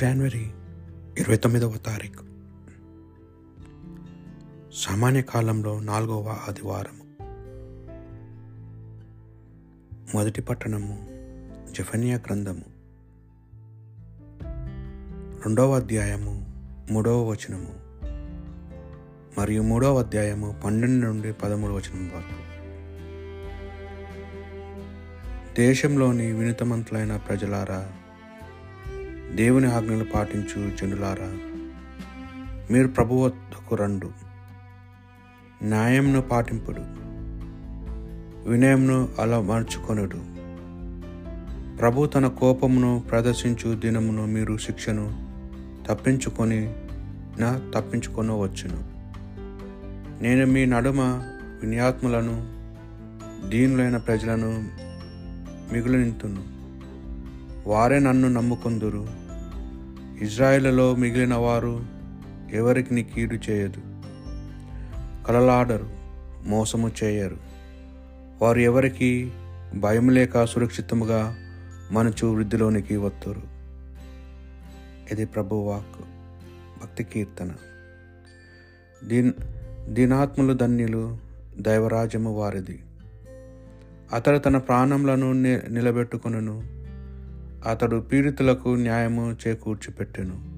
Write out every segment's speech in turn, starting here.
జనవరి ఇరవై తొమ్మిదవ తారీఖు. సామాన్య కాలంలో నాలుగవ ఆదివారము. మొదటి పట్టణము జఫనియా గ్రంథము. రెండవ అధ్యాయము మూడవ వచనము. మరియు మూడవ అధ్యాయము పన్నెండు నుండి పదమూడు వచనం వరకు. దేశంలోని వినతమంతులైన ప్రజలారా దేవుని ఆజ్ఞలు పాటించు జనులారా మీరు ప్రభు వద్దకు రండు. న్యాయంను పాటింపుడు వినయంను అలమర్చుకొనుడు. ప్రభు తన కోపమును ప్రదర్శించు దినమును మీరు శిక్షను తప్పించుకొని నా తప్పించుకొనవచ్చును. నేను మీ నడుమ వినయాత్ములను దీనులైన ప్రజలను మిగులు నింతును వారే నన్ను నమ్ముకొందురు. ఇజ్రాయిలలో మిగిలిన వారు ఎవరికి నీ కీడు చేయదు. కలలాడరు మోసము చేయరు. వారు ఎవరికి భయం లేక సురక్షితముగా మనచు వృద్ధిలోనికి వత్తురు. ఇది ప్రభువాక్ భక్తి కీర్తన. దీన్ దీనాత్ములు ధన్యులు దైవరాజ్యము వారిది. అతడు తన ప్రాణములను ని- నిలబెట్టుకొనును. అతడు పీడితులకు న్యాయము చేకూర్చిపెట్టెను.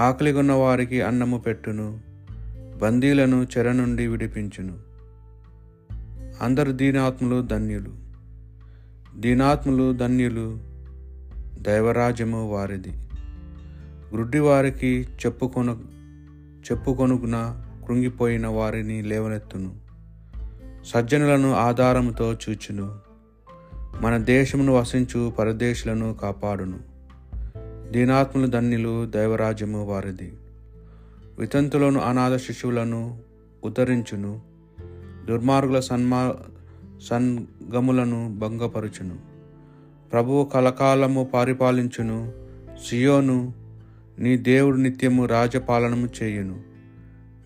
ఆకలిగొన్న వారికి అన్నము పెట్టును బందీలను చెర నుండి విడిపించును. అందరు దీనాత్ములు ధన్యులు. దీనాత్ములు ధన్యులు దైవరాజ్యము వారిది. గ్రుడ్డివారికి చెప్పుకొను చెప్పుకొనుగున కృంగిపోయిన వారిని లేవనెత్తును. సజ్జనులను ఆధారముతో చూచును. మన దేశమును వసించు పరదేశులను కాపాడును. దీనాత్ములు ధన్యులు దైవరాజ్యము వారిది. వితంతులను అనాథ శిశువులను ఉద్ధరించును. దుర్మార్గుల సన్మా సంగములను భంగపరుచును. ప్రభువు కలకాలము పరిపాలించును. సియోను నీ దేవుడు నిత్యము రాజపాలనము చేయును.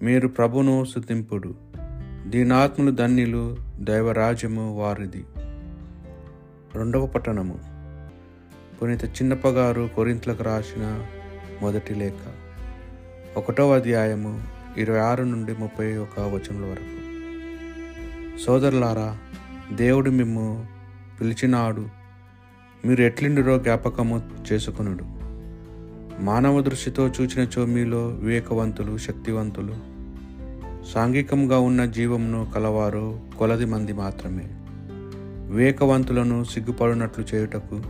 మీరు ప్రభును స్తుతింపుడు. దీనాత్ములు ధన్యులు దైవరాజ్యము వారిది. రెండవ పట్టణము. పునీత చిన్నప్పగారు కొరింతలకు రాసిన మొదటి లేఖ. ఒకటవ అధ్యాయము ఇరవై ఆరు నుండి ముప్పై ఒక వచనముల వరకు. సోదరులారా దేవుడు మిమ్ము పిలిచినాడు. మీరు ఎట్లిండిరో జ్ఞాపకము చేసుకునుడు. మానవ దృష్టితో చూచినచో మీలో వివేకవంతులు శక్తివంతులు సాంఘికంగా ఉన్న జీవమును కలవారు కొలది మంది మాత్రమే. వివేకవంతులను సిగ్గుపడినట్లు చేయుటకు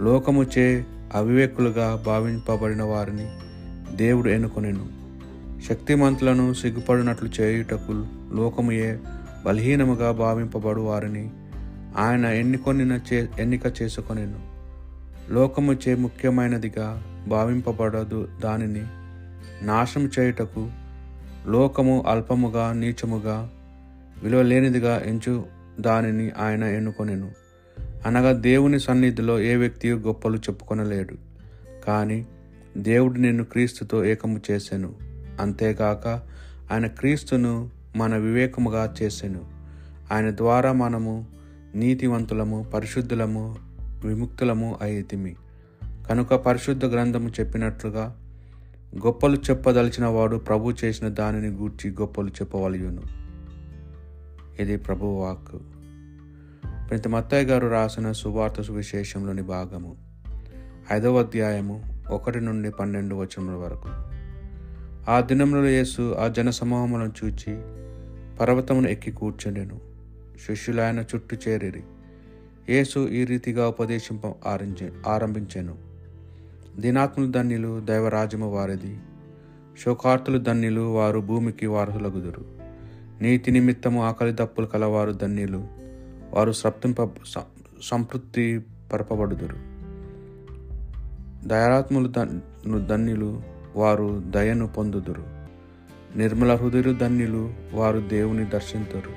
లోకముచే అవివేకులుగా భావింపబడిన వారిని దేవుడు ఎన్నుకొనెను. శక్తిమంతులను సిగ్గుపడినట్లు చేయుటకు లోకముయే బలహీనముగా భావింపబడు వారిని ఆయన ఎన్నుకొనిన చే ఎన్నిక చేసుకొనెను. లోకముచే ముఖ్యమైనదిగా భావింపబడదు దానిని నాశనం చేయుటకు లోకము అల్పముగా నీచముగా విలువ లేనిదిగా ఎంచు దానిని ఆయన ఎన్నుకొనెను. అనగా దేవుని సన్నిధిలో ఏ వ్యక్తి గొప్పలు చెప్పుకొనలేడు. కానీ దేవుడు నిన్ను క్రీస్తుతో ఏకము చేశాను అంతేగాక ఆయన క్రీస్తును మన వివేకముగా చేశాను ఆయన ద్వారా మనము నీతివంతులము పరిశుద్ధులము విముక్తులము అయితిమి. కనుక పరిశుద్ధ గ్రంథము చెప్పినట్లుగా గొప్పలు చెప్పదలిచిన వాడు ప్రభు చేసిన దానిని గూర్చి గొప్పలు చెప్పవలయును. ఇది ప్రభు వాక్ మత్తయ్య గారు రాసిన సువార్త సువిశేషంలోని భాగము ఐదవ అధ్యాయము ఒకటి నుండి పన్నెండు వచనముల వరకు. ఆ దినంలో యేసు ఆ జన సమూహములను చూచి పర్వతమును ఎక్కి కూర్చుండెను. శిష్యులైన చుట్టూ చేరిరి. యేసు ఈ రీతిగా ఉపదేశింప ఆరంజ ఆరంభించాను. దినాత్ములు ధన్యులు దైవరాజ్యము వారిది శోకార్తులు ధన్యులు వారు భూమికి వారసులగుదురు. నీతి నిమిత్తము ఆకలి తప్పులు కలవారు ధన్యులు. వారు సప్తింప సంతృప్తి పరపబడుదురు. దయాత్ములు ధన్- ధన్యులు వారు దయను పొందుదురు. నిర్మల హృదయులు ధన్యులు వారు దేవుని దర్శించరు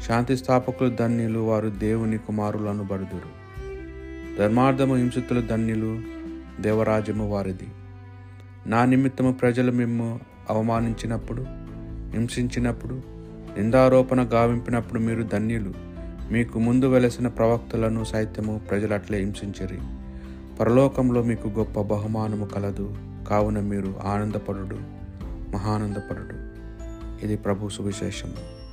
శాంతి స్థాపకులు ధన్యులు వారు దేవుని కుమారులను బడుదురు. ధర్మార్థము హింసితులు ధన్యులు దేవరాజ్యము వారిది. నా నిమిత్తము ప్రజలు మిమ్ము అవమానించినప్పుడు హింసించినప్పుడు నిందారోపణ గావింపినప్పుడు మీరు ధన్యులు. మీకు ముందు వెలసిన ప్రవక్తలను సైత్యము ప్రజలు అట్లే హింసించరి. పరలోకంలో మీకు గొప్ప బహుమానము కలదు. కావున మీరు ఆనందపడు మహానందపడు ఇది ప్రభు సువిశేషము.